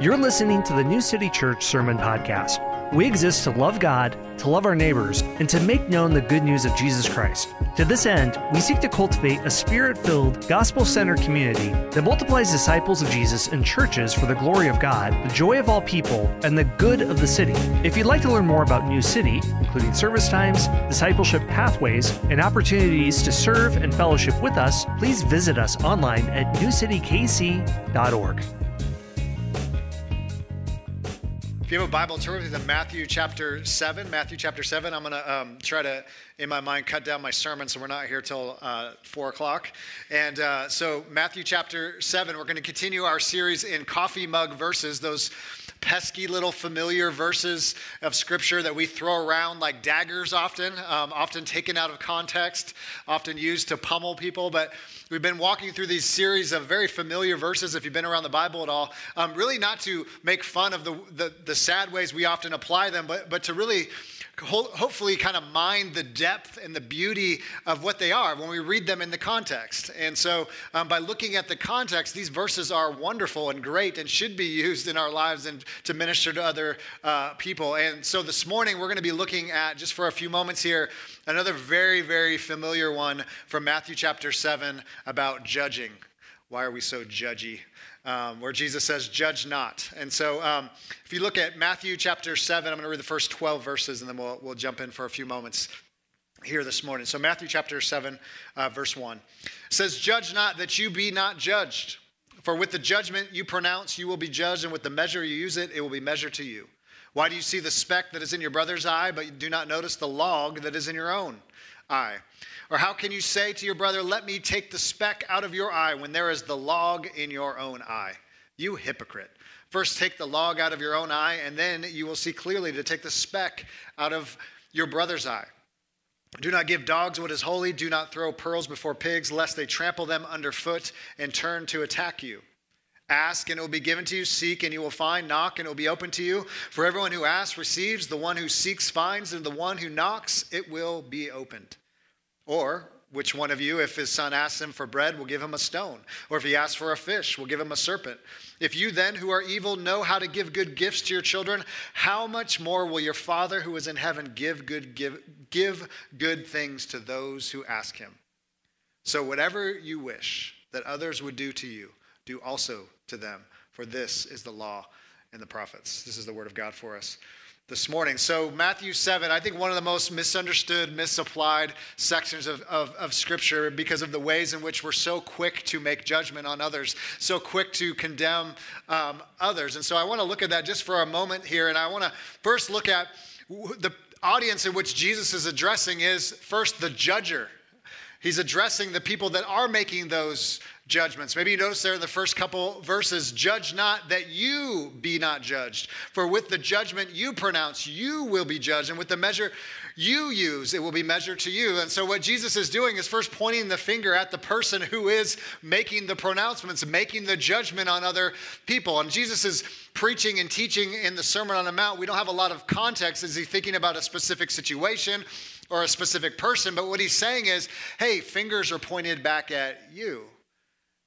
You're listening to the New City Church Sermon Podcast. We exist to love God, to love our neighbors, and to make known the good news of Jesus Christ. To this end, we seek to cultivate a spirit filled, gospel centered community that multiplies disciples of Jesus in churches for the glory of God, the joy of all people, and the good of the city. If you'd like to learn more about New City, including service times, discipleship pathways, and opportunities to serve and fellowship with us, please visit us online at newcitykc.org. If you have a Bible, turn with me to Matthew chapter 7. Matthew chapter 7. I'm going to um, try to, in my mind, cut down my sermon so we're not here till uh, 4 o'clock. And uh, so, Matthew chapter 7, we're going to continue our series in coffee mug verses, those pesky little familiar verses of scripture that we throw around like daggers often, um, often taken out of context, often used to pummel people. But we've been walking through these series of very familiar verses, if you've been around the Bible at all, um, really not to make fun of the, the, the sad ways we often apply them, but, but to really hopefully kind of mind the depth and the beauty of what they are when we read them in the context. And so, um, by looking at the context, these verses are wonderful and great and should be used in our lives and to minister to other uh, people. And so, this morning, we're going to be looking at, just for a few moments here, another very, very familiar one from Matthew chapter 7 about judging. Why are we so judgy? Um, where Jesus says, Judge not. And so um, if you look at Matthew chapter 7, I'm going to read the first 12 verses and then we'll, we'll jump in for a few moments here this morning. So, Matthew chapter 7, uh, verse 1 says, Judge not that you be not judged. For with the judgment you pronounce, you will be judged, and with the measure you use it, it will be measured to you. Why do you see the speck that is in your brother's eye, but you do not notice the log that is in your own eye? Or how can you say to your brother, Let me take the speck out of your eye when there is the log in your own eye? You hypocrite. First, take the log out of your own eye, and then you will see clearly to take the speck out of your brother's eye. Do not give dogs what is holy. Do not throw pearls before pigs, lest they trample them underfoot and turn to attack you. Ask and it will be given to you. Seek and you will find. Knock and it will be open to you. For everyone who asks receives. The one who seeks finds. And the one who knocks, it will be opened. Or, which one of you, if his son asks him for bread, will give him a stone? Or if he asks for a fish, will give him a serpent? If you then, who are evil, know how to give good gifts to your children, how much more will your Father who is in heaven give good, give, give good things to those who ask him? So, whatever you wish that others would do to you, do also to them, for this is the law and the prophets. This is the word of God for us this morning. So, Matthew 7, I think one of the most misunderstood, misapplied sections of, of, of, Scripture because of the ways in which we're so quick to make judgment on others, so quick to condemn um, others. And so, I want to look at that just for a moment here. And I want to first look at the audience in which Jesus is addressing is first the judger. He's addressing the people that are making those judgments. Maybe you notice there in the first couple verses, judge not that you be not judged. For with the judgment you pronounce, you will be judged. And with the measure you use, it will be measured to you. And so what Jesus is doing is first pointing the finger at the person who is making the pronouncements, making the judgment on other people. And Jesus is preaching and teaching in the Sermon on the Mount. We don't have a lot of context. Is he thinking about a specific situation? or a specific person, but what he's saying is, hey, fingers are pointed back at you.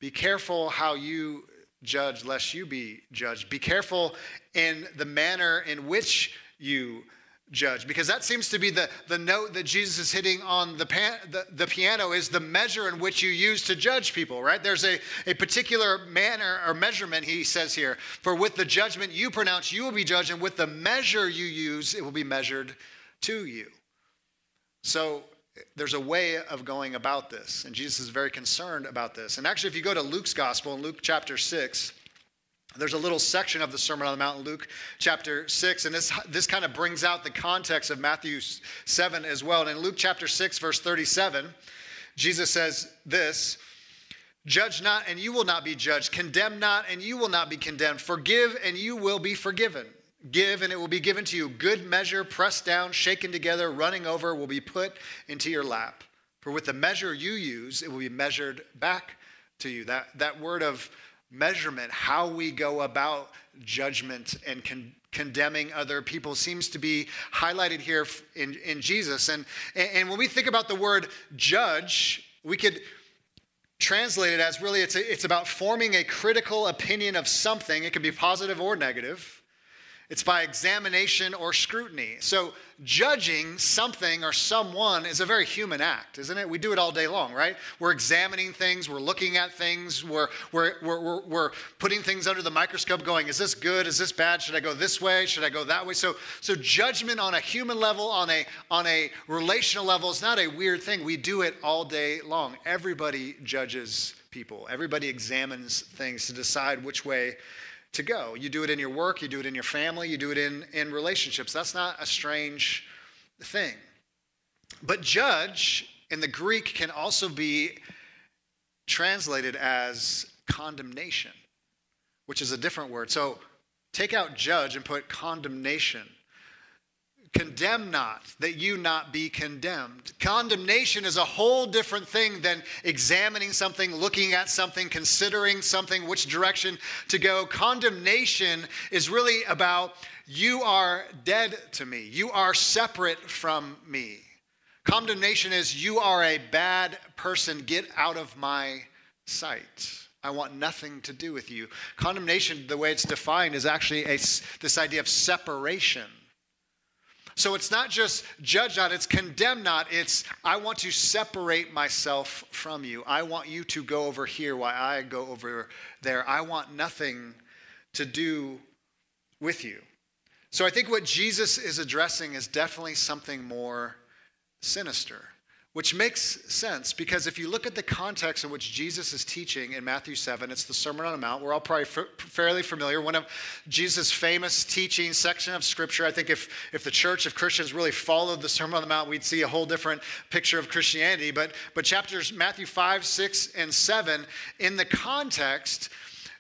Be careful how you judge, lest you be judged. Be careful in the manner in which you judge because that seems to be the, the note that jesus is hitting on the, pan, the, the piano is the measure in which you use to judge people right? There's a, a particular manner or measurement he says here. For with the judgment you pronounce you will be judged and with the measure you use it will be measured to you. So there's a way of going about this, and Jesus is very concerned about this. And actually, if you go to Luke's gospel in Luke chapter 6, there's a little section of the Sermon on the Mount in Luke chapter 6, and this, this kind of brings out the context of Matthew 7 as well. And in Luke chapter 6, verse 37, Jesus says this Judge not, and you will not be judged. Condemn not, and you will not be condemned. Forgive, and you will be forgiven. Give, and it will be given to you. Good measure, pressed down, shaken together, running over, will be put into your lap. For with the measure you use, it will be measured back to you. That, that word of measurement, how we go about judgment and con- condemning other people, seems to be highlighted here in, in Jesus. And, and when we think about the word judge, we could translate it as really it's, a, it's about forming a critical opinion of something. It can be positive or negative. It's by examination or scrutiny. So, judging something or someone is a very human act, isn't it? We do it all day long, right? We're examining things, we're looking at things, we're, we're, we're, we're, putting things under the microscope, going, is this good? Is this bad? Should I go this way? Should I go that way? So, so judgment on a human level, on a, on a relational level, is not a weird thing. We do it all day long. Everybody judges people, everybody examines things to decide which way to go. You do it in your work, you do it in your family, you do it in, in relationships. That's not a strange thing. But judge in the Greek can also be translated as condemnation, which is a different word. So take out judge and put condemnation. Condemn not, that you not be condemned. Condemnation is a whole different thing than examining something, looking at something, considering something, which direction to go. Condemnation is really about you are dead to me, you are separate from me. Condemnation is you are a bad person, get out of my sight. I want nothing to do with you. Condemnation, the way it's defined, is actually a, this idea of separation so it's not just judge not, it's condemn not. It's I want to separate myself from you. I want you to go over here while I go over there. I want nothing to do with you. So I think what Jesus is addressing is definitely something more sinister. Which makes sense because if you look at the context in which Jesus is teaching in Matthew 7, it's the Sermon on the Mount. We're all probably f- fairly familiar. One of Jesus' famous teaching section of Scripture. I think if, if the church, of Christians really followed the Sermon on the Mount, we'd see a whole different picture of Christianity. But, but chapters Matthew 5, 6, and 7, in the context,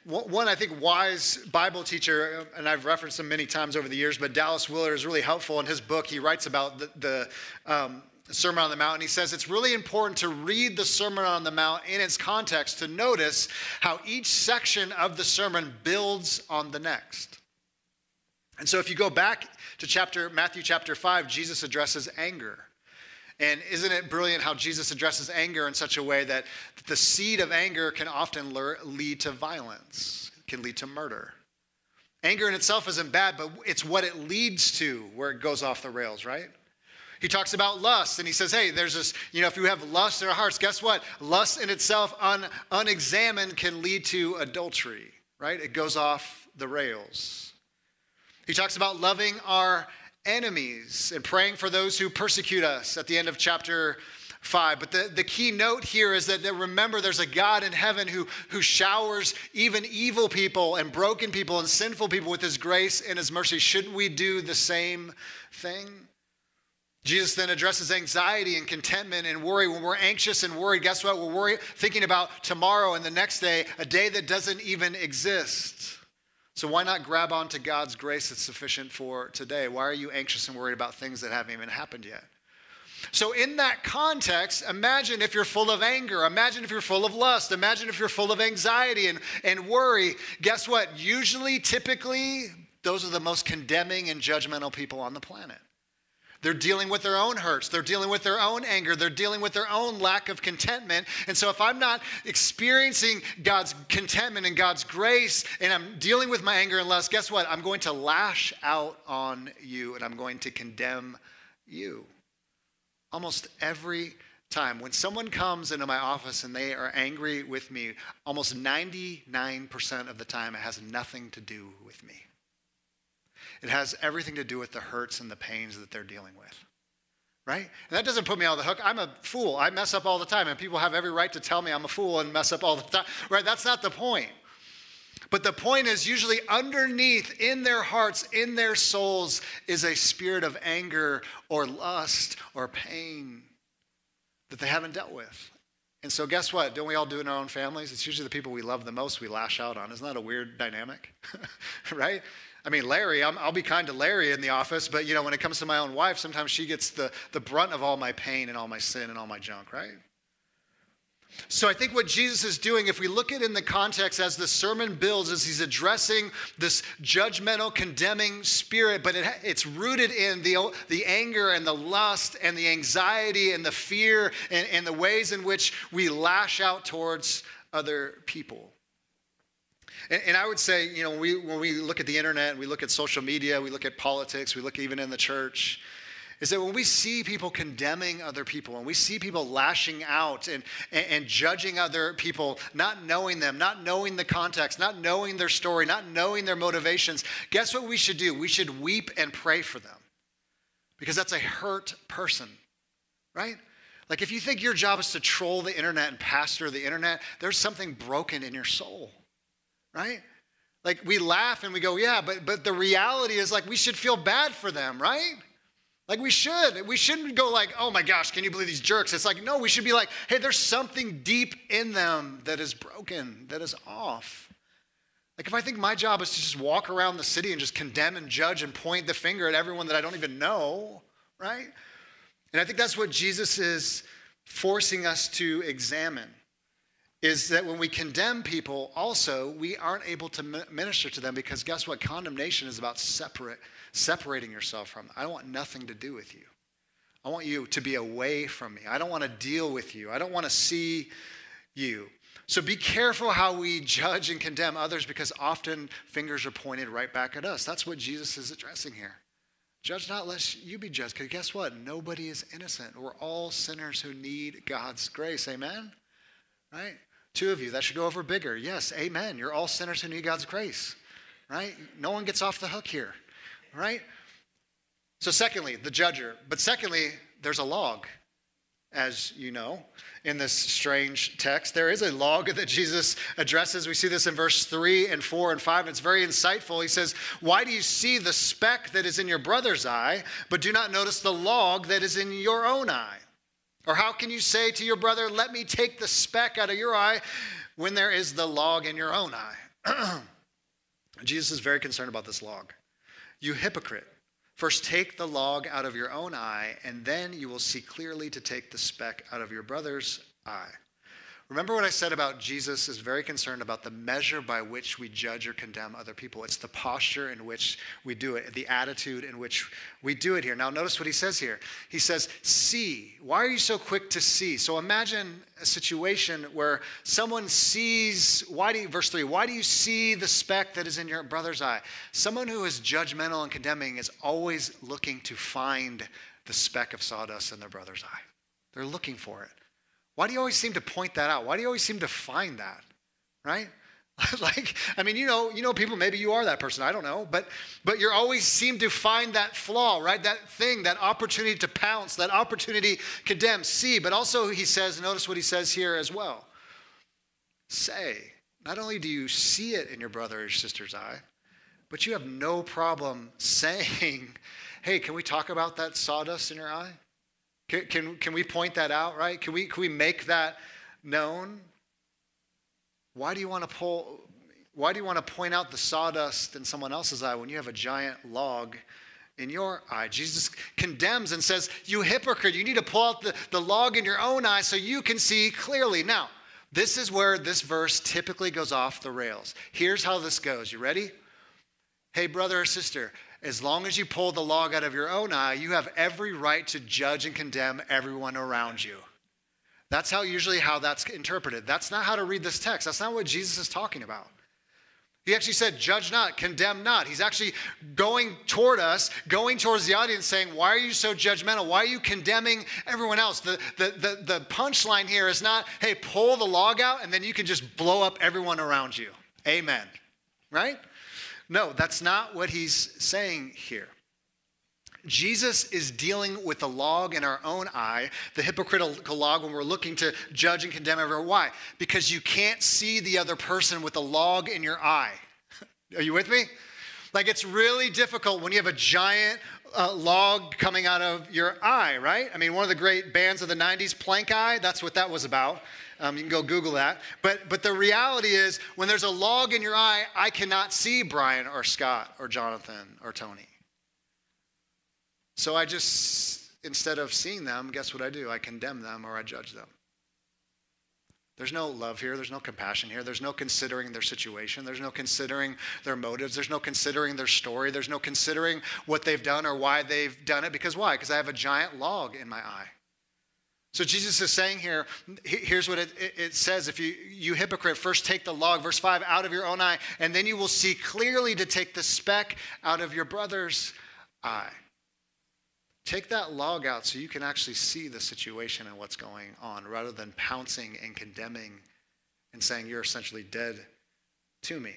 one, I think, wise Bible teacher, and I've referenced him many times over the years, but Dallas Willard is really helpful in his book. He writes about the, the um, Sermon on the Mount, and he says it's really important to read the Sermon on the Mount in its context to notice how each section of the sermon builds on the next. And so if you go back to chapter Matthew chapter 5, Jesus addresses anger. And isn't it brilliant how Jesus addresses anger in such a way that the seed of anger can often lead to violence, can lead to murder. Anger in itself isn't bad, but it's what it leads to where it goes off the rails, right? He talks about lust and he says, hey, there's this, you know, if you have lust in our hearts, guess what? Lust in itself, un, unexamined, can lead to adultery, right? It goes off the rails. He talks about loving our enemies and praying for those who persecute us at the end of chapter 5. But the, the key note here is that, that remember there's a God in heaven who, who showers even evil people and broken people and sinful people with his grace and his mercy. Shouldn't we do the same thing? Jesus then addresses anxiety and contentment and worry. When we're anxious and worried, guess what? We're worried, thinking about tomorrow and the next day, a day that doesn't even exist. So why not grab onto God's grace that's sufficient for today? Why are you anxious and worried about things that haven't even happened yet? So, in that context, imagine if you're full of anger. Imagine if you're full of lust. Imagine if you're full of anxiety and, and worry. Guess what? Usually, typically, those are the most condemning and judgmental people on the planet. They're dealing with their own hurts. They're dealing with their own anger. They're dealing with their own lack of contentment. And so, if I'm not experiencing God's contentment and God's grace, and I'm dealing with my anger and lust, guess what? I'm going to lash out on you and I'm going to condemn you. Almost every time when someone comes into my office and they are angry with me, almost 99% of the time it has nothing to do with me. It has everything to do with the hurts and the pains that they're dealing with. Right? And that doesn't put me on the hook. I'm a fool. I mess up all the time, and people have every right to tell me I'm a fool and mess up all the time. Right? That's not the point. But the point is, usually underneath in their hearts, in their souls, is a spirit of anger or lust or pain that they haven't dealt with. And so, guess what? Don't we all do it in our own families? It's usually the people we love the most we lash out on. Isn't that a weird dynamic? right? I mean, Larry, i will be kind to Larry in the office, but you know, when it comes to my own wife, sometimes she gets the, the brunt of all my pain and all my sin and all my junk, right? So I think what Jesus is doing, if we look at it in the context as the sermon builds, is he's addressing this judgmental, condemning spirit, but it, it's rooted in the, the anger and the lust and the anxiety and the fear and, and the ways in which we lash out towards other people. And, and I would say, you know, when we, when we look at the internet, we look at social media, we look at politics, we look even in the church, is that when we see people condemning other people, and we see people lashing out and, and, and, judging other people, not knowing them, not knowing the context, not knowing their story, not knowing their motivations, guess what we should do? We should weep and pray for them because that's a hurt person, right? Like if you think your job is to troll the internet and pastor the internet, there's something broken in your soul, right? Like we laugh and we go, yeah, but but the reality is like we should feel bad for them, right? Like we should. We shouldn't go like, oh my gosh, can you believe these jerks? It's like, no, we should be like, hey, there's something deep in them that is broken, that is off. Like if I think my job is to just walk around the city and just condemn and judge and point the finger at everyone that I don't even know, right? And I think that's what Jesus is forcing us to examine is that when we condemn people also we aren't able to minister to them because guess what? Condemnation is about separate separating yourself from them. i want nothing to do with you. I want you to be away from me. I don't want to deal with you. I don't want to see you. So be careful how we judge and condemn others because often fingers are pointed right back at us. That's what jesus is addressing here. Judge not lest you be judged because guess what? Nobody is innocent. We're all sinners who need god's grace. Amen? Right Two of you, that should go over bigger. Yes, amen. You're all sinners who need God's grace, right? No one gets off the hook here, right? So, secondly, the judger. But secondly, there's a log, as you know, in this strange text. There is a log that Jesus addresses. We see this in verse 3 and 4 and 5. It's very insightful. He says, Why do you see the speck that is in your brother's eye, but do not notice the log that is in your own eye? Or how can you say to your brother, Let me take the speck out of your eye when there is the log in your own eye? Jesus is very concerned about this log. You hypocrite. First, take the log out of your own eye, and then you will see clearly to take the speck out of your brother's eye. Remember what I said about Jesus is very concerned about the measure by which we judge or condemn other people. It's the posture in which we do it, the attitude in which we do it here. Now, notice what he says here. He says, See. Why are you so quick to see? So imagine a situation where someone sees, why do you, verse 3, why do you see the speck that is in your brother's eye? Someone who is judgmental and condemning is always looking to find the speck of sawdust in their brother's eye. They're looking for it. Why do you always seem to point that out? Why do you always seem to find that? Right? like i mean you know you know people maybe you are that person i don't know but but you always seem to find that flaw right that thing that opportunity to pounce that opportunity to condemn see but also he says notice what he says here as well say not only do you see it in your brother or sister's eye but you have no problem saying hey can we talk about that sawdust in your eye can, can, can we point that out, right? Can we, can we make that known? Why do you want to pull, why do you want to point out the sawdust in someone else's eye when you have a giant log in your eye? Jesus condemns and says, You hypocrite, you need to pull out the, the log in your own eye so you can see clearly. Now, this is where this verse typically goes off the rails. Here's how this goes. You ready? Hey, brother or sister, as long as you pull the log out of your own eye, you have every right to judge and condemn everyone around you. That's how usually how that's interpreted. That's not how to read this text. That's not what Jesus is talking about. He actually said, judge not, condemn not. He's actually going toward us, going towards the audience, saying, Why are you so judgmental? Why are you condemning everyone else? The, the, the, the punchline here is not, hey, pull the log out and then you can just blow up everyone around you. Amen. Right? No, that's not what he's saying here. Jesus is dealing with the log in our own eye, the hypocritical log when we're looking to judge and condemn everyone. Why? Because you can't see the other person with a log in your eye. Are you with me? Like it's really difficult when you have a giant uh, log coming out of your eye, right? I mean, one of the great bands of the 90s, Plankeye, that's what that was about. Um, you can go Google that. But, but the reality is, when there's a log in your eye, I cannot see Brian or Scott or Jonathan or Tony. So I just, instead of seeing them, guess what I do? I condemn them or I judge them. There's no love here. There's no compassion here. There's no considering their situation. There's no considering their motives. There's no considering their story. There's no considering what they've done or why they've done it. Because why? Because I have a giant log in my eye. So Jesus is saying here, here's what it, it, says. If you, you hypocrite, first take the log, verse 5, out of your own eye, and then you will see clearly to take the speck out of your brother's eye. Take that log out so you can actually see the situation and what's going on rather than pouncing and condemning and saying you're essentially dead to me.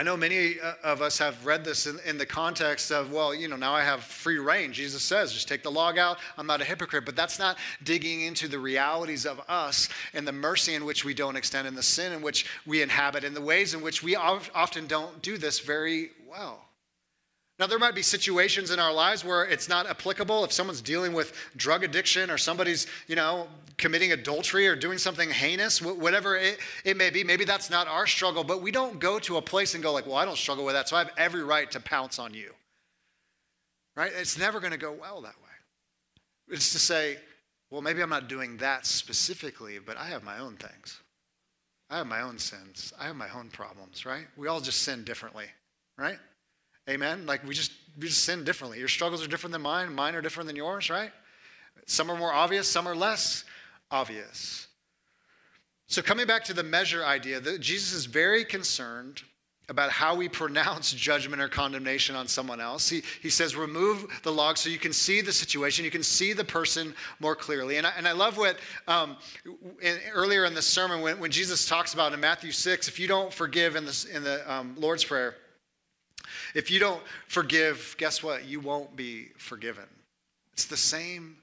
I know many uh, of us have read this in, in, the context of, well, you know, now I have free rein. Jesus says, just take the log out. I'm not a hypocrite. But that's not digging into the realities of us and the mercy in which we don't extend and the sin in which we inhabit and the ways in which we often don't do this very well. Now, there might be situations in our lives where it's not applicable. If someone's dealing with drug addiction or somebody's, you know, committing adultery or doing something heinous, whatever it, it may be, maybe that's not our struggle, but we don't go to a place and go like, well, I don't struggle with that, so I have every right to pounce on you. Right? It's never going to go well that way. It's to say, well, maybe I'm not doing that specifically, but I have my own things. I have my own sins. I have my own problems, right? We all just sin differently, right? Amen. Like we just we just sin differently. Your struggles are different than mine. Mine are different than yours, right? Some are more obvious, some are less obvious. So coming back to the measure idea, that Jesus is very concerned about how we pronounce judgment or condemnation on someone else. He, he says, remove the log so you can see the situation, you can see the person more clearly. And I, and I love what um, in, earlier in the sermon, when, when Jesus talks about in Matthew 6, if you don't forgive in, this, in the um, Lord's Prayer, if you don't forgive, guess what? You won't be forgiven. It's the same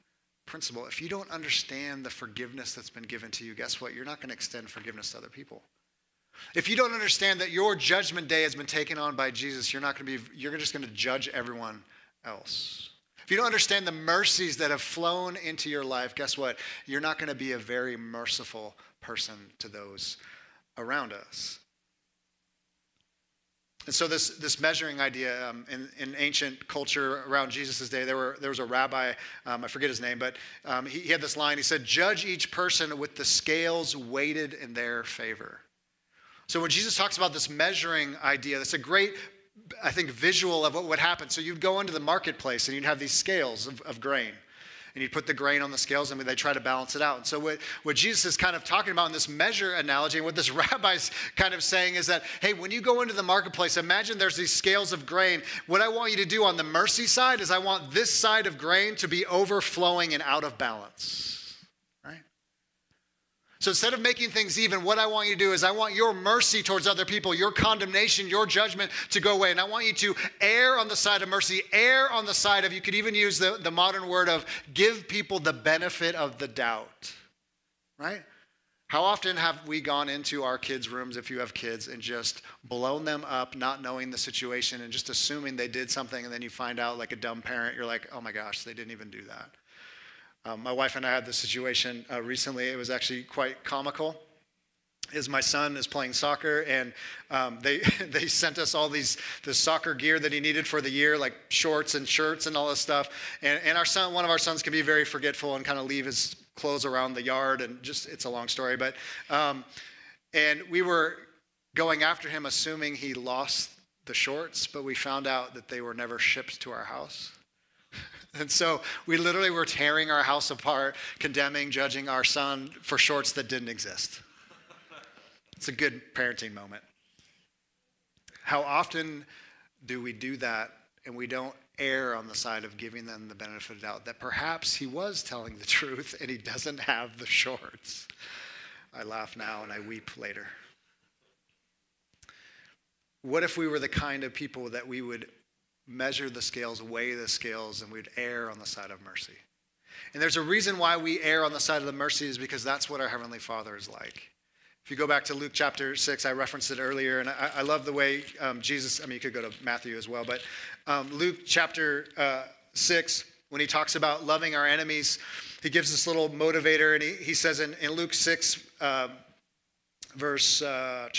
principle. If you don't understand the forgiveness that's been given to you, guess what? You're not going to extend forgiveness to other people. If you don't understand that your judgment day has been taken on by Jesus, you're not going to be you're just going to judge everyone else. If you don't understand the mercies that have flown into your life, guess what? You're not going to be a very merciful person to those around us. And so this, this measuring idea um, in, in ancient culture around Jesus' day, there, were, there was a rabbi, um, I forget his name, but um, he, he had this line. He said, judge each person with the scales weighted in their favor. So when Jesus talks about this measuring idea, that's a great, I think, visual of what would happen. So you'd go into the marketplace and you'd have these scales of, of grain and you put the grain on the scales and they try to balance it out. And so what, what Jesus is kind of talking about in this measure analogy and what this rabbi's kind of saying is that, hey, when you go into the marketplace, imagine there's these scales of grain. What I want you to do on the mercy side is I want this side of grain to be overflowing and out of balance. So instead of making things even, what I want you to do is I want your mercy towards other people, your condemnation, your judgment to go away. And I want you to err on the side of mercy, err on the side of, you could even use the, the modern word of give people the benefit of the doubt, right? How often have we gone into our kids' rooms, if you have kids, and just blown them up, not knowing the situation and just assuming they did something, and then you find out, like a dumb parent, you're like, oh my gosh, they didn't even do that. Um, my wife and I had this situation uh, recently. It was actually quite comical. Is my son is playing soccer, and um, they they sent us all these the soccer gear that he needed for the year, like shorts and shirts and all this stuff. And, and our son, one of our sons, can be very forgetful and kind of leave his clothes around the yard, and just it's a long story. But um, and we were going after him, assuming he lost the shorts, but we found out that they were never shipped to our house. And so we literally were tearing our house apart, condemning, judging our son for shorts that didn't exist. It's a good parenting moment. How often do we do that and we don't err on the side of giving them the benefit of the doubt that perhaps he was telling the truth and he doesn't have the shorts? I laugh now and I weep later. What if we were the kind of people that we would measure the scales, weigh the scales, and we'd err on the side of mercy. And there's a reason why we err on the side of the mercy is because that's what our Heavenly Father is like. If you go back to Luke chapter 6, I referenced it earlier, and I, I love the way um, Jesus, I mean, you could go to Matthew as well, but um, Luke chapter uh, 6, when he talks about loving our enemies, he gives this little motivator, and he, he says in, in Luke 6, uh, verse uh,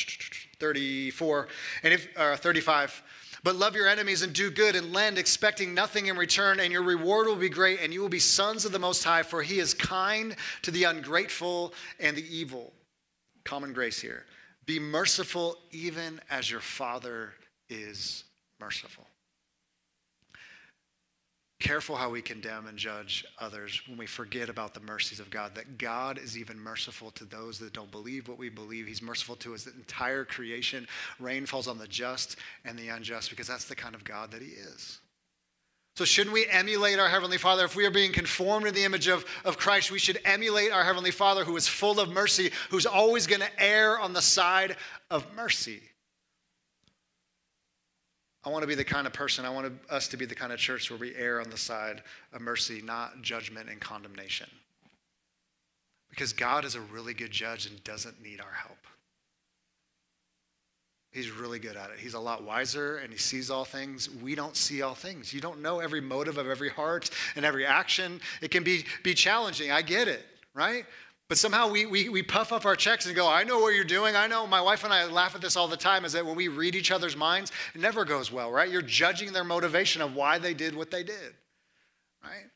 34 and if uh, 35 but love your enemies and do good and lend expecting nothing in return and your reward will be great and you will be sons of the most high for he is kind to the ungrateful and the evil. Common grace here. Be merciful even as your father is merciful careful how we condemn and judge others when we forget about the mercies of God, that God is even merciful to those that don't believe what we believe. He's merciful to his entire creation. Rain falls on the just and the unjust because that's the kind of God that he is. So, shouldn't we emulate our Heavenly Father? If we are being conformed to the image of, of Christ, we should emulate our Heavenly Father who is full of mercy, who's always going to err on the side of mercy. I want to be the kind of person, I want us to be the kind of church where we err on the side of mercy, not judgment and condemnation. Because God is a really good judge and doesn't need our help. He's really good at it. He's a lot wiser and he sees all things. We don't see all things. You don't know every motive of every heart and every action. It can be, be challenging. I get it, right? But somehow we, we, we puff up our checks and go, I know what you're doing. I know. My wife and I laugh at this all the time is that when we read each other's minds, it never goes well, right? You're judging their motivation of why they did what they did, right?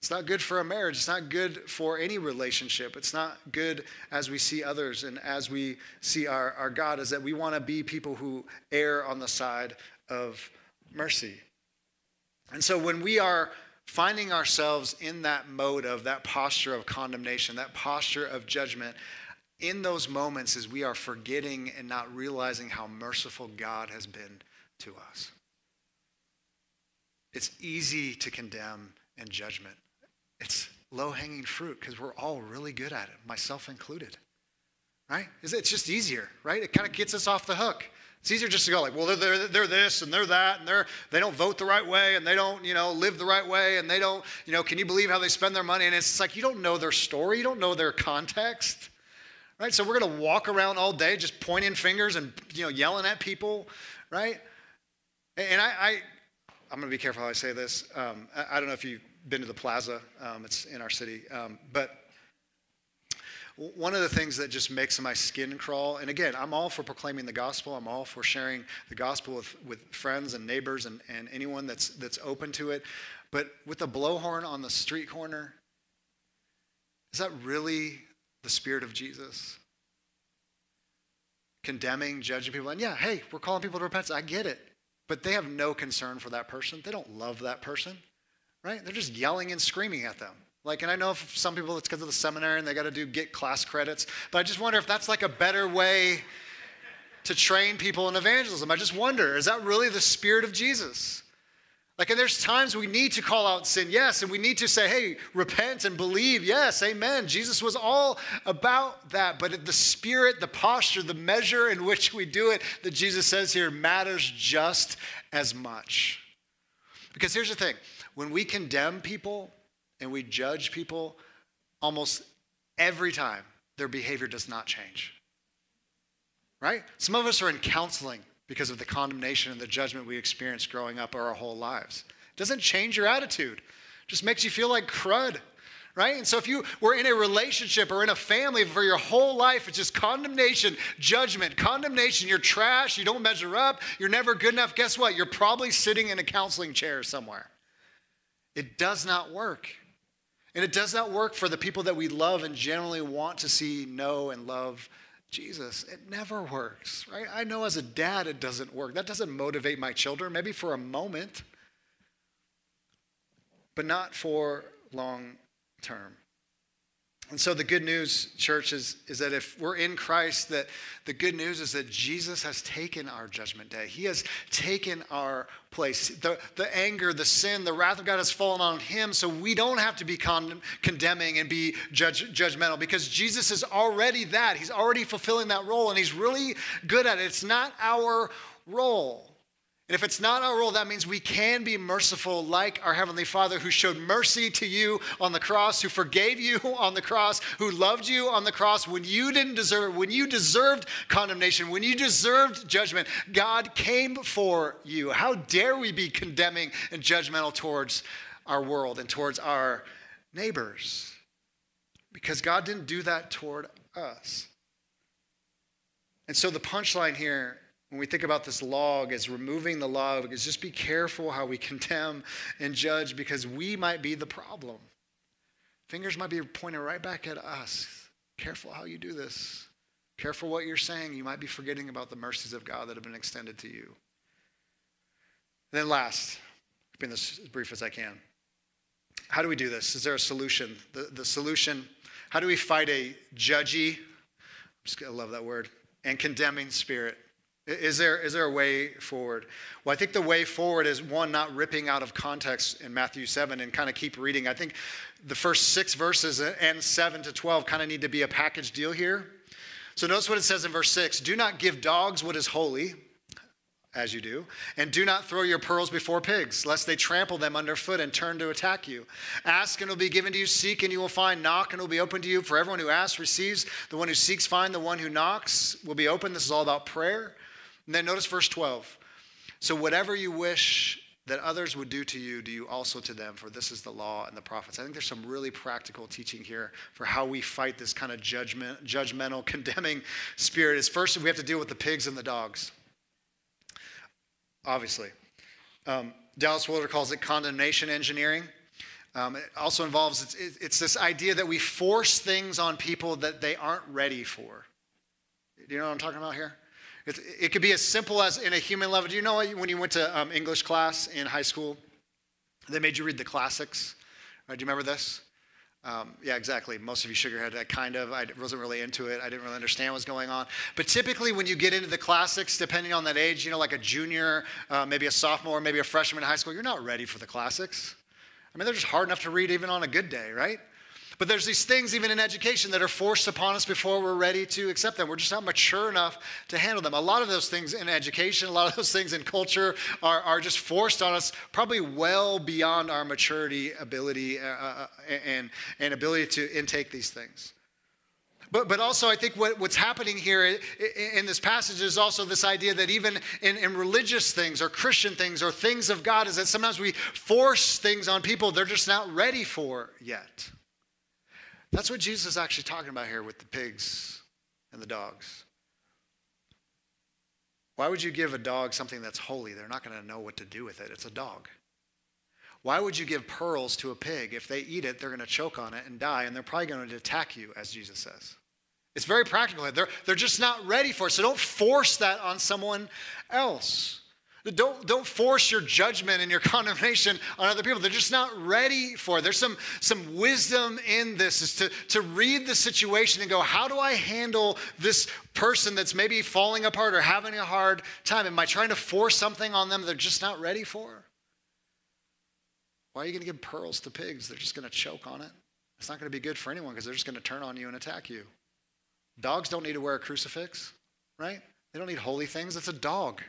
It's not good for a marriage. It's not good for any relationship. It's not good as we see others and as we see our, our God, is that we want to be people who err on the side of mercy. And so when we are finding ourselves in that mode of that posture of condemnation, that posture of judgment, in those moments as we are forgetting and not realizing how merciful God has been to us. It's easy to condemn and judgment. It's low hanging fruit because we're all really good at it, myself included. Right? It's just easier, right? It kind of gets us off the hook. It's easier just to go like, well, they're, they're, they're this and they're that, and they're, they don't vote the right way, and they don't, you know, live the right way, and they don't, you know, can you believe how they spend their money? And it's like you don't know their story, you don't know their context, right? So we're going to walk around all day just pointing fingers and, you know, yelling at people, right? And I, I I'm going to be careful how I say this. Um, I, I, don't know if you've been to the plaza, um, it's in our city, um, but one of the things that just makes my skin crawl, and again, I'm all for proclaiming the gospel. I'm all for sharing the gospel with, with friends and neighbors and, and anyone that's, that's open to it. But with the blowhorn on the street corner, is that really the spirit of Jesus? Condemning, judging people. And yeah, hey, we're calling people to repentance. I get it. But they have no concern for that person. They don't love that person, right? They're just yelling and screaming at them. Like, and I know for some people it's because of the seminary and they got to do get class credits, but I just wonder if that's like a better way to train people in evangelism. I just wonder, is that really the spirit of Jesus? Like, and there's times we need to call out sin, yes, and we need to say, hey, repent and believe, yes, amen. Jesus was all about that, but the spirit, the posture, the measure in which we do it that Jesus says here matters just as much. Because here's the thing when we condemn people, and we judge people, almost every time their behavior does not change. Right? Some of us are in counseling because of the condemnation and the judgment we experienced growing up our whole lives. It doesn't change your attitude, it just makes you feel like crud. Right? And so if you were in a relationship or in a family for your whole life, it's just condemnation, judgment, condemnation. You're trash, you don't measure up, you're never good enough. Guess what? You're probably sitting in a counseling chair somewhere. It does not work. And it does not work for the people that we love and generally want to see, know, and love Jesus. It never works, right? I know as a dad it doesn't work. That doesn't motivate my children, maybe for a moment, but not for long term. And so the good news, church, is, is that if we're in Christ, that the good news is that Jesus has taken our judgment day. He has taken our place. The, the anger, the sin, the wrath of God has fallen on him, so we don't have to be con- condemning and be judge, judgmental because Jesus is already that. He's already fulfilling that role, and he's really good at it. It's not our role. And if it's not our role, that means we can be merciful like our Heavenly Father who showed mercy to you on the cross, who forgave you on the cross, who loved you on the cross when you didn't deserve it, when you deserved condemnation, when you deserved judgment. God came for you. How dare we be condemning and judgmental towards our world and towards our neighbors? Because God didn't do that toward us. And so the punchline here, when we think about this log as removing the log, is just be careful how we condemn and judge because we might be the problem. Fingers might be pointed right back at us. Careful how you do this. Careful what you're saying. You might be forgetting about the mercies of God that have been extended to you. And then last, being as brief as I can. How do we do this? Is there a solution? The, the solution, how do we fight a judgy, I'm just gonna love that word, and condemning spirit? Is there, is there a way forward? Well, I think the way forward is one, not ripping out of context in Matthew 7 and kind of keep reading. I think the first six verses and 7 to 12 kind of need to be a package deal here. So notice what it says in verse 6 Do not give dogs what is holy as you do. And do not throw your pearls before pigs, lest they trample them underfoot and turn to attack you. Ask and it will be given to you. Seek and you will find. Knock and it will be open to you. For everyone who asks receives. The one who seeks finds. The one who knocks will be open. This is all about prayer. And then notice verse 12. So whatever you wish that others would do to you, do you also to them, for this is the law and the prophets. I think there's some really practical teaching here for how we fight this kind of judgment, judgmental, condemning spirit. Is first we have to deal with the pigs and the dogs obviously. Um, Dallas Willard calls it condemnation engineering. Um, it also involves, it's, it's, this idea that we force things on people that they aren't ready for. Do you know what I'm talking about here? It, it could be as simple as in a human level. Do you know when you went to um, English class in high school, they made you read the classics? Right, do you remember this? Um, yeah, exactly. Most of you shook your head. I kind of, I wasn't really into it. I didn't really understand what was going on. But typically, when you get into the classics, depending on that age, you know, like a junior, uh, maybe a sophomore, maybe a freshman in high school, you're not ready for the classics. I mean, they're just hard enough to read even on a good day, right? But there's these things, even in education, that are forced upon us before we're ready to accept them. We're just not mature enough to handle them. A lot of those things in education, a lot of those things in culture are, are just forced on us, probably well beyond our maturity, ability, uh, uh, uh and, and ability to intake these things. But, but also, I think what, what's happening here in this passage is also this idea that even in, in religious things or Christian things or things of God, is that sometimes we force things on people they're just not ready for yet. That's what Jesus is actually talking about here with the pigs and the dogs. Why would you give a dog something that's holy? They're not going to know what to do with it. It's a dog. Why would you give pearls to a pig? If they eat it, they're going to choke on it and die, and they're probably going to attack you, as Jesus says. It's very practical. They're, they're just not ready for it. So don't force that on someone else. Don't, don't force your judgment and your condemnation on other people. They're just not ready for it. There's some, some wisdom in this is to, to read the situation and go, how do I handle this person that's maybe falling apart or having a hard time? Am I trying to force something on them they're just not ready for? Why are you going to give pearls to pigs? They're just going to choke on it. It's not going to be good for anyone because they're just going to turn on you and attack you. Dogs don't need to wear a crucifix, right? They don't need holy things. It's a dog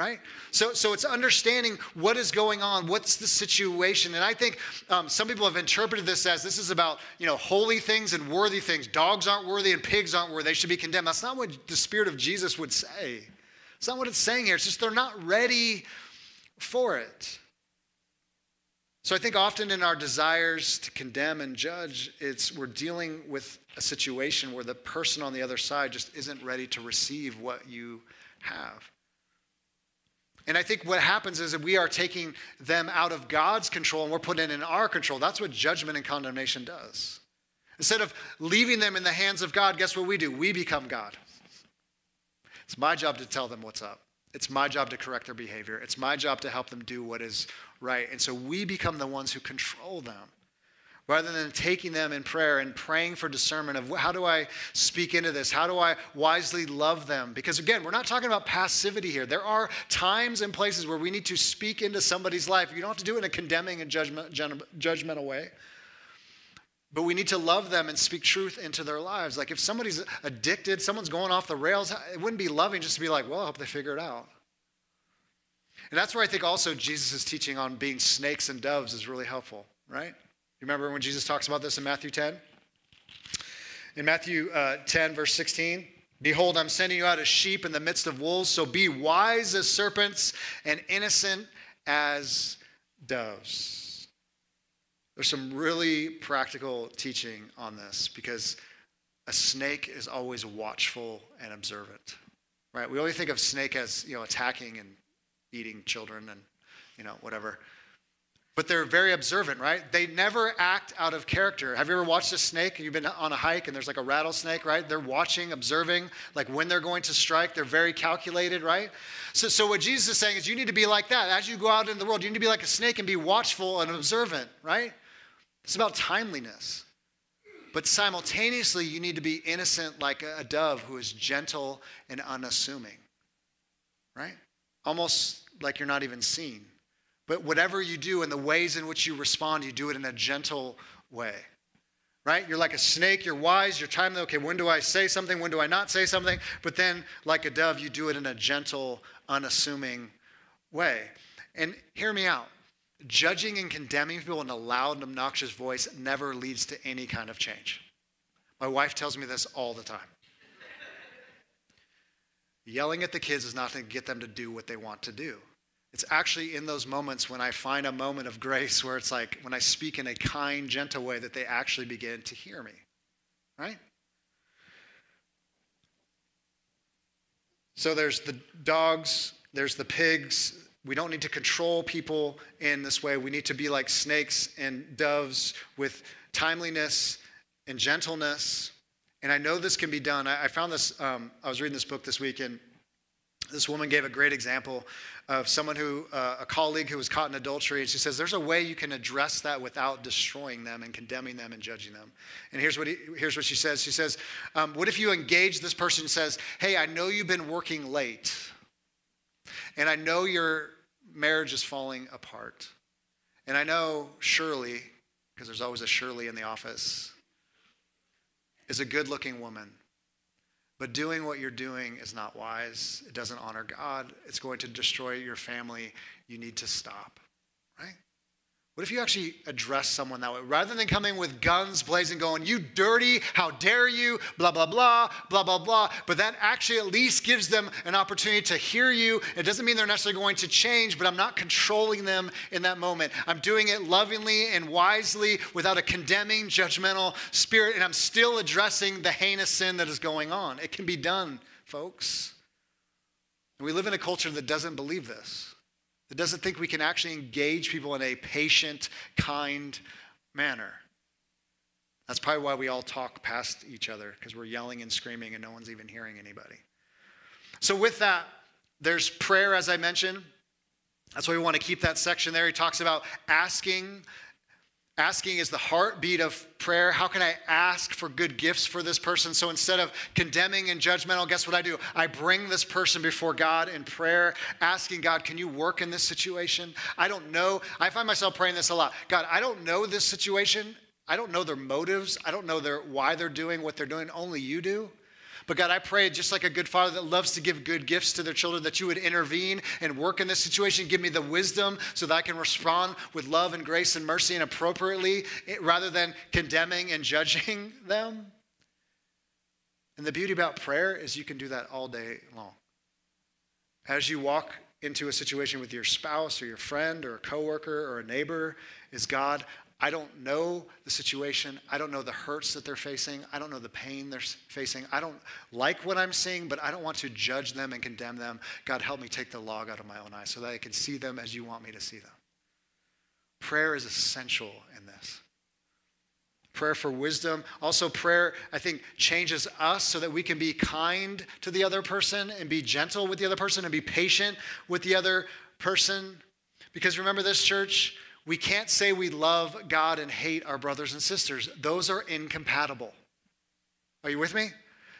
right? So, so it's understanding what is going on, what's the situation. And I think um, some people have interpreted this as this is about, you know, holy things and worthy things. Dogs aren't worthy and pigs aren't worthy. They should be condemned. That's not what the Spirit of Jesus would say. It's not what it's saying here. It's just they're not ready for it. So I think often in our desires to condemn and judge, it's we're dealing with a situation where the person on the other side just isn't ready to receive what you have. And I think what happens is that we are taking them out of God's control and we're putting it in our control. That's what judgment and condemnation does. Instead of leaving them in the hands of God, guess what we do? We become God. It's my job to tell them what's up. It's my job to correct their behavior. It's my job to help them do what is right. And so we become the ones who control them rather than taking them in prayer and praying for discernment of how do I speak into this? How do I wisely love them? Because again, we're not talking about passivity here. There are times and places where we need to speak into somebody's life. You don't have to do it in a condemning and judgment, judgmental way. But we need to love them and speak truth into their lives. Like if somebody's addicted, someone's going off the rails, it wouldn't be loving just to be like, well, I hope they figure it out. And that's where I think also Jesus' teaching on being snakes and doves is really helpful, right? You remember when Jesus talks about this in Matthew 10? In Matthew uh, 10, verse 16, Behold, I'm sending you out as sheep in the midst of wolves, so be wise as serpents and innocent as doves. There's some really practical teaching on this because a snake is always watchful and observant, right? We only think of snake as, you know, attacking and eating children and, you know, whatever. But they're very observant, right? They never act out of character. Have you ever watched a snake? You've been on a hike and there's like a rattlesnake, right? They're watching, observing, like when they're going to strike. They're very calculated, right? So, so what Jesus is saying is you need to be like that. As you go out in the world, you need to be like a snake and be watchful and observant, right? It's about timeliness. But simultaneously, you need to be innocent like a dove who is gentle and unassuming, right? Almost like you're not even seen. But whatever you do and the ways in which you respond, you do it in a gentle way, right? You're like a snake, you're wise, you're timely. Okay, when do I say something? When do I not say something? But then, like a dove, you do it in a gentle, unassuming way. And hear me out judging and condemning people in a loud and obnoxious voice never leads to any kind of change. My wife tells me this all the time. Yelling at the kids is not going to get them to do what they want to do. It's actually in those moments when I find a moment of grace where it's like when I speak in a kind, gentle way that they actually begin to hear me. Right? So there's the dogs, there's the pigs, we don't need to control people in this way. We need to be like snakes and doves with timeliness and gentleness. And I know this can be done. I, found this, um, I was reading this book this week, and this woman gave a great example of someone who, uh, a colleague who was caught in adultery. And she says, There's a way you can address that without destroying them and condemning them and judging them. And here's what, he, here's what she says She says, um, What if you engage this person and says, Hey, I know you've been working late. And I know your marriage is falling apart. And I know Shirley, because there's always a Shirley in the office, is a good looking woman. But doing what you're doing is not wise. It doesn't honor God. It's going to destroy your family. You need to stop, right? What if you actually address someone that way? Rather than coming with guns blazing, going, you dirty, how dare you, blah, blah, blah, blah, blah, blah. But that actually at least gives them an opportunity to hear you. It doesn't mean they're necessarily going to change, but I'm not controlling them in that moment. I'm doing it lovingly and wisely without a condemning, judgmental spirit, and I'm still addressing the heinous sin that is going on. It can be done, folks. And we live in a culture that doesn't believe this that doesn't think we can actually engage people in a patient, kind manner. That's probably why we all talk past each other, because we're yelling and screaming and no one's even hearing anybody. So, with that, there's prayer, as I mentioned. That's why we want to keep that section there. He talks about asking Asking is the heartbeat of prayer. How can I ask for good gifts for this person? So instead of condemning and judgmental, guess what I do? I bring this person before God in prayer, asking God, can you work in this situation? I don't know. I find myself praying this a lot. God, I don't know this situation. I don't know their motives. I don't know their, why they're doing what they're doing. Only you do. But God, I pray just like a good father that loves to give good gifts to their children, that you would intervene and work in this situation. Give me the wisdom so that I can respond with love and grace and mercy and appropriately eh, rather than condemning and judging them. And the beauty about prayer is you can do that all day long. As you walk into a situation with your spouse or your friend or a coworker or a neighbor, is God, I don't know the situation. I don't know the hurts that they're facing. I don't know the pain they're facing. I don't like what I'm seeing, but I don't want to judge them and condemn them. God, help me take the log out of my own eye so that I can see them as you want me to see them. Prayer is essential in this. Prayer for wisdom. Also, prayer, I think, changes us so that we can be kind to the other person and be gentle with the other person and be patient with the other person. Because remember this, church? We can't say we love God and hate our brothers and sisters. Those are incompatible. Are you with me?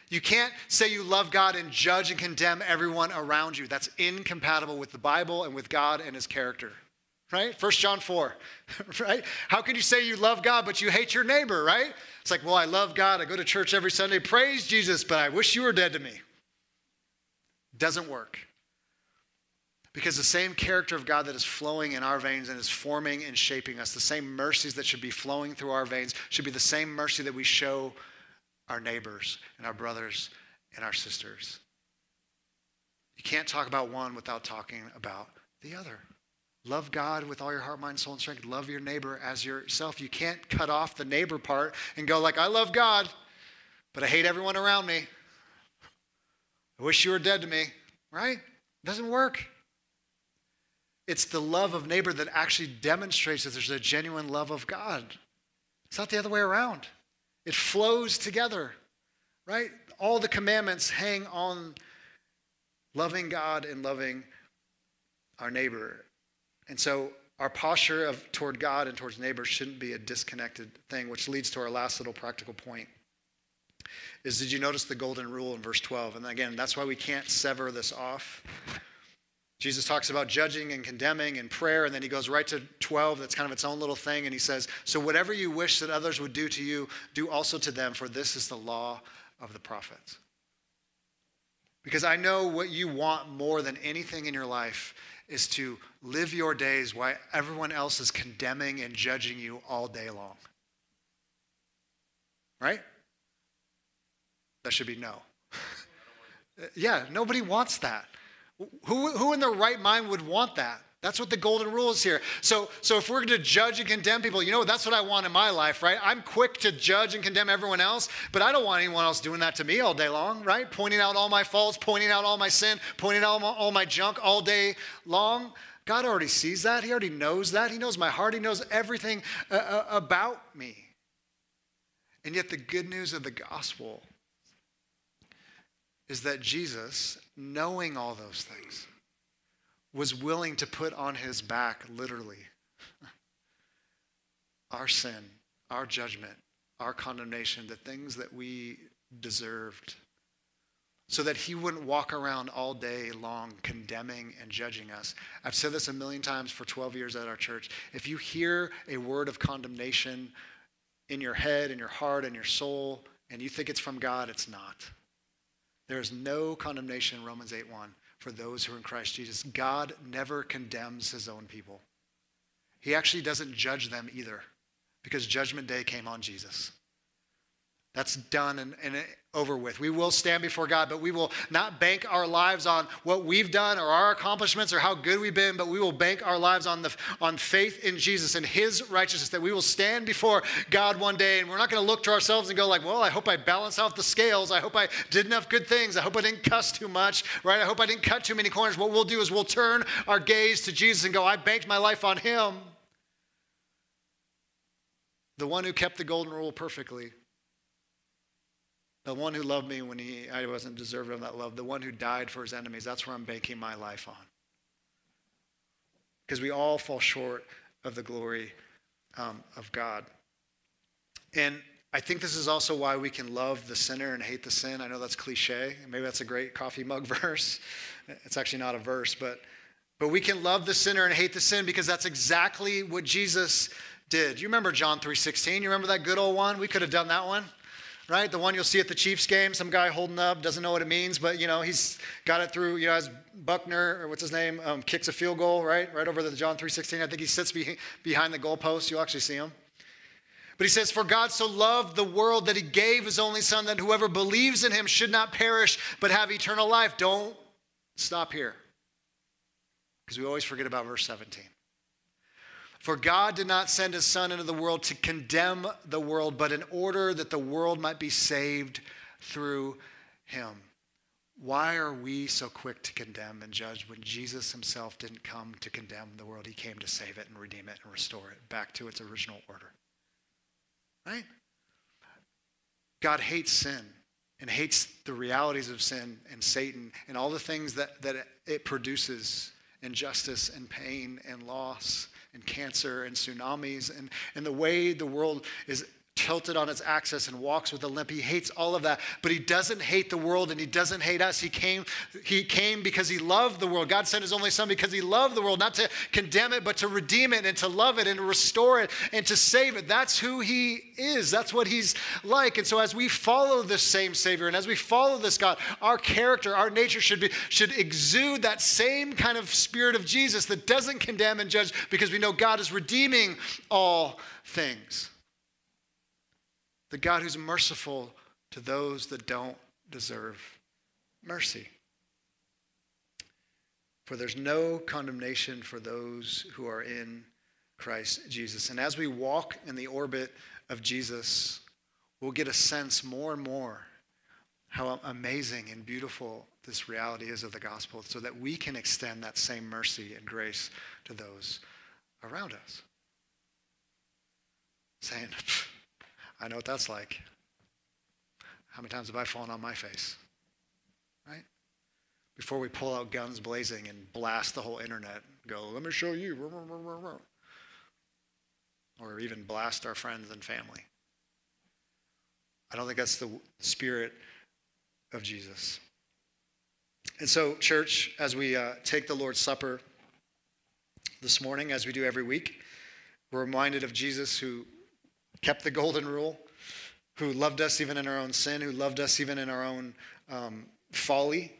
You can't say you love God and judge and condemn everyone around you. That's incompatible with the Bible and with God and his character. Right? 1 John 4. Right? How can you say you love God but you hate your neighbor, right? It's like, well, I love God. I go to church every Sunday. Praise Jesus, but I wish you were dead to me. Doesn't work. Because the same character of God that is flowing in our veins and is forming and shaping us, the same mercies that should be flowing through our veins, should be the same mercy that we show our neighbors and our brothers and our sisters. You can't talk about one without talking about the other. Love God with all your heart, mind, soul, and strength. Love your neighbor as yourself. You can't cut off the neighbor part and go like, I love God, but I hate everyone around me. I wish you were dead to me, right? It doesn't work. It's the love of neighbor that actually demonstrates that there's a genuine love of God. It's not the other way around. It flows together, right? All the commandments hang on loving God and loving our neighbor. And so our posture of toward God and towards neighbor shouldn't be a disconnected thing, which leads to our last little practical point. Is did you notice the golden rule in verse 12? And again, that's why we can't sever this off. Jesus talks about judging and condemning and prayer, and then he goes right to 12. That's kind of its own little thing. And he says, So whatever you wish that others would do to you, do also to them, for this is the law of the prophets. Because I know what you want more than anything in your life is to live your days while everyone else is condemning and judging you all day long. Right? That should be no. yeah, nobody wants that. Who, who in their right mind would want that? That's what the golden rule is here. So, so if we're going to judge and condemn people, you know, that's what I want in my life, right? I'm quick to judge and condemn everyone else, but I don't want anyone else doing that to me all day long, right? Pointing out all my faults, pointing out all my sin, pointing out all my, all my junk all day long. God already sees that. He already knows that. He knows my heart. He knows everything uh, uh about me. And yet, the good news of the gospel is that Jesus, knowing all those things, was willing to put on his back, literally, our sin, our judgment, our condemnation, the things that we deserved, so that he wouldn't walk around all day long condemning and judging us. I've said this a million times for 12 years at our church. If you hear a word of condemnation in your head, in your heart, in your soul, and you think it's from God, it's not. There is no condemnation in Romans 8 1 for those who are in Christ Jesus. God never condemns his own people. He actually doesn't judge them either because judgment day came on Jesus. That's done and, and, over with. We will stand before God, but we will not bank our lives on what we've done or our accomplishments or how good we've been, but we will bank our lives on, the, on faith in Jesus and His righteousness, that we will stand before God one day and we're not going to look to ourselves and go like, well, I hope I balance out the scales. I hope I did enough good things. I hope I didn't cuss too much, right? I hope I didn't cut too many corners. What we'll do is we'll turn our gaze to Jesus and go, I banked my life on Him. The one who kept the golden rule perfectly the one who loved me when he, I wasn't deserving of that love. The one who died for his enemies. That's where I'm banking my life on. Because we all fall short of the glory um, of God. And I think this is also why we can love the sinner and hate the sin. I know that's cliche. Maybe that's a great coffee mug verse. It's actually not a verse, but but we can love the sinner and hate the sin because that's exactly what Jesus did. You remember John 3:16? You remember that good old one? We could have done that one right? The one you'll see at the Chiefs game, some guy holding up, doesn't know what it means, but you know, he's got it through, you know, as Butker, or what's his name, um, kicks a field goal, right? Right over the John 3.16. I think he sits be- behind the goalpost. You'll actually see him. But he says, For God so loved the world that he gave his only son that whoever believes in him should not perish but have eternal life. Don't stop here. Because we always forget about verse 17. For God did not send his Son into the world to condemn the world, but in order that the world might be saved through him. Why are we so quick to condemn and judge when Jesus himself didn't come to condemn the world? He came to save it and redeem it and restore it back to its original order. Right? God hates sin and hates the realities of sin and Satan and all the things that, that it produces injustice and pain and loss and cancer and tsunamis and, and the way the world is tilted on its axis and walks with a limp. He hates all of that, but he doesn't hate the world and he doesn't hate us. He came, he came because he loved the world. God sent his only son because he loved the world, not to condemn it, but to redeem it and to love it and to restore it and to save it. That's who he is. That's what he's like. And so as we follow this same Savior and as we follow this God, our character, our nature should be should exude that same kind of spirit of Jesus that doesn't condemn and judge because we know God is redeeming all things the God who's merciful to those that don't deserve mercy. For there's no condemnation for those who are in Christ Jesus. And as we walk in the orbit of Jesus, we'll get a sense more and more how amazing and beautiful this reality is of the gospel so that we can extend that same mercy and grace to those around us. Saying, I know what that's like. How many times have I fallen on my face? Right? Before we pull out guns blazing and blast the whole internet, go, let me show you. Or even blast our friends and family. I don't think that's the spirit of Jesus. And so, church, as we uh, take the Lord's Supper this morning, as we do every week, we're reminded of Jesus who kept the golden rule, who loved us even in our own sin, who loved us even in our own um, folly,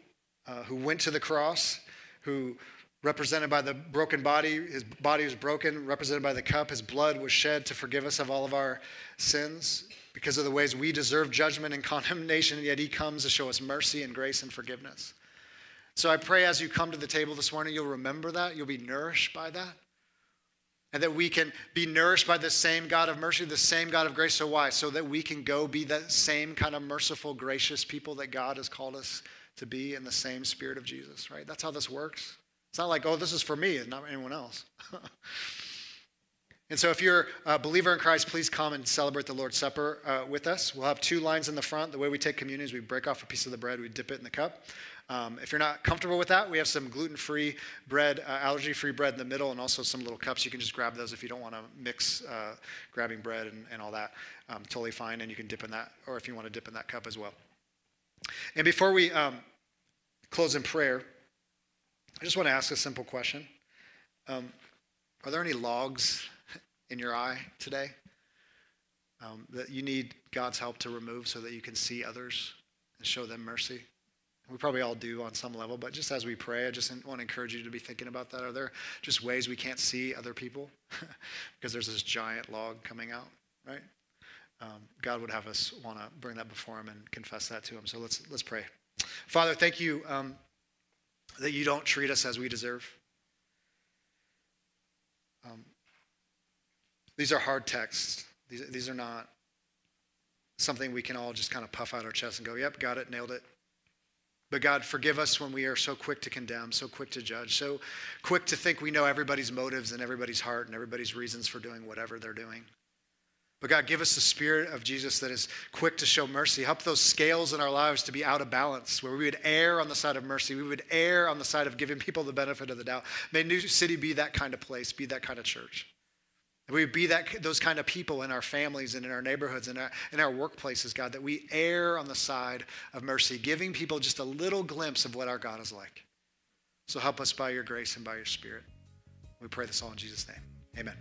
uh, who went to the cross, who represented by the broken body, his body was broken, represented by the cup, his blood was shed to forgive us of all of our sins because of the ways we deserve judgment and condemnation, and yet he comes to show us mercy and grace and forgiveness. So I pray as you come to the table this morning, you'll remember that, you'll be nourished by that. And that we can be nourished by the same God of mercy, the same God of grace. So, why? So that we can go be that same kind of merciful, gracious people that God has called us to be in the same spirit of Jesus, right? That's how this works. It's not like, oh, this is for me and not anyone else. and so, if you're a believer in Christ, please come and celebrate the Lord's Supper uh, with us. We'll have two lines in the front. The way we take communion is we break off a piece of the bread, we dip it in the cup. Um, if you're not comfortable with that, we have some gluten free bread, uh, allergy free bread in the middle, and also some little cups. You can just grab those if you don't want to mix uh, grabbing bread and, and all that. Um, totally fine, and you can dip in that, or if you want to dip in that cup as well. And before we um, close in prayer, I just want to ask a simple question um, Are there any logs in your eye today um, that you need God's help to remove so that you can see others and show them mercy? We probably all do on some level, but just as we pray, I just want to encourage you to be thinking about that. Are there just ways we can't see other people because there's this giant log coming out, right? Um, God would have us want to bring that before Him and confess that to Him. So let's let's pray. Father, thank you um, that you don't treat us as we deserve. Um, these are hard texts. These, these are not something we can all just kind of puff out our chest and go, yep, got it, nailed it. But God, forgive us when we are so quick to condemn, so quick to judge, so quick to think we know everybody's motives and everybody's heart and everybody's reasons for doing whatever they're doing. But God, give us the spirit of Jesus that is quick to show mercy. Help those scales in our lives to be out of balance, where we would err on the side of mercy. We would err on the side of giving people the benefit of the doubt. May New City be that kind of place, be that kind of church. We be that, those kind of people in our families and in our neighborhoods and our, in our workplaces, God, that we err on the side of mercy, giving people just a little glimpse of what our God is like. So help us by your grace and by your spirit. We pray this all in Jesus' name. Amen.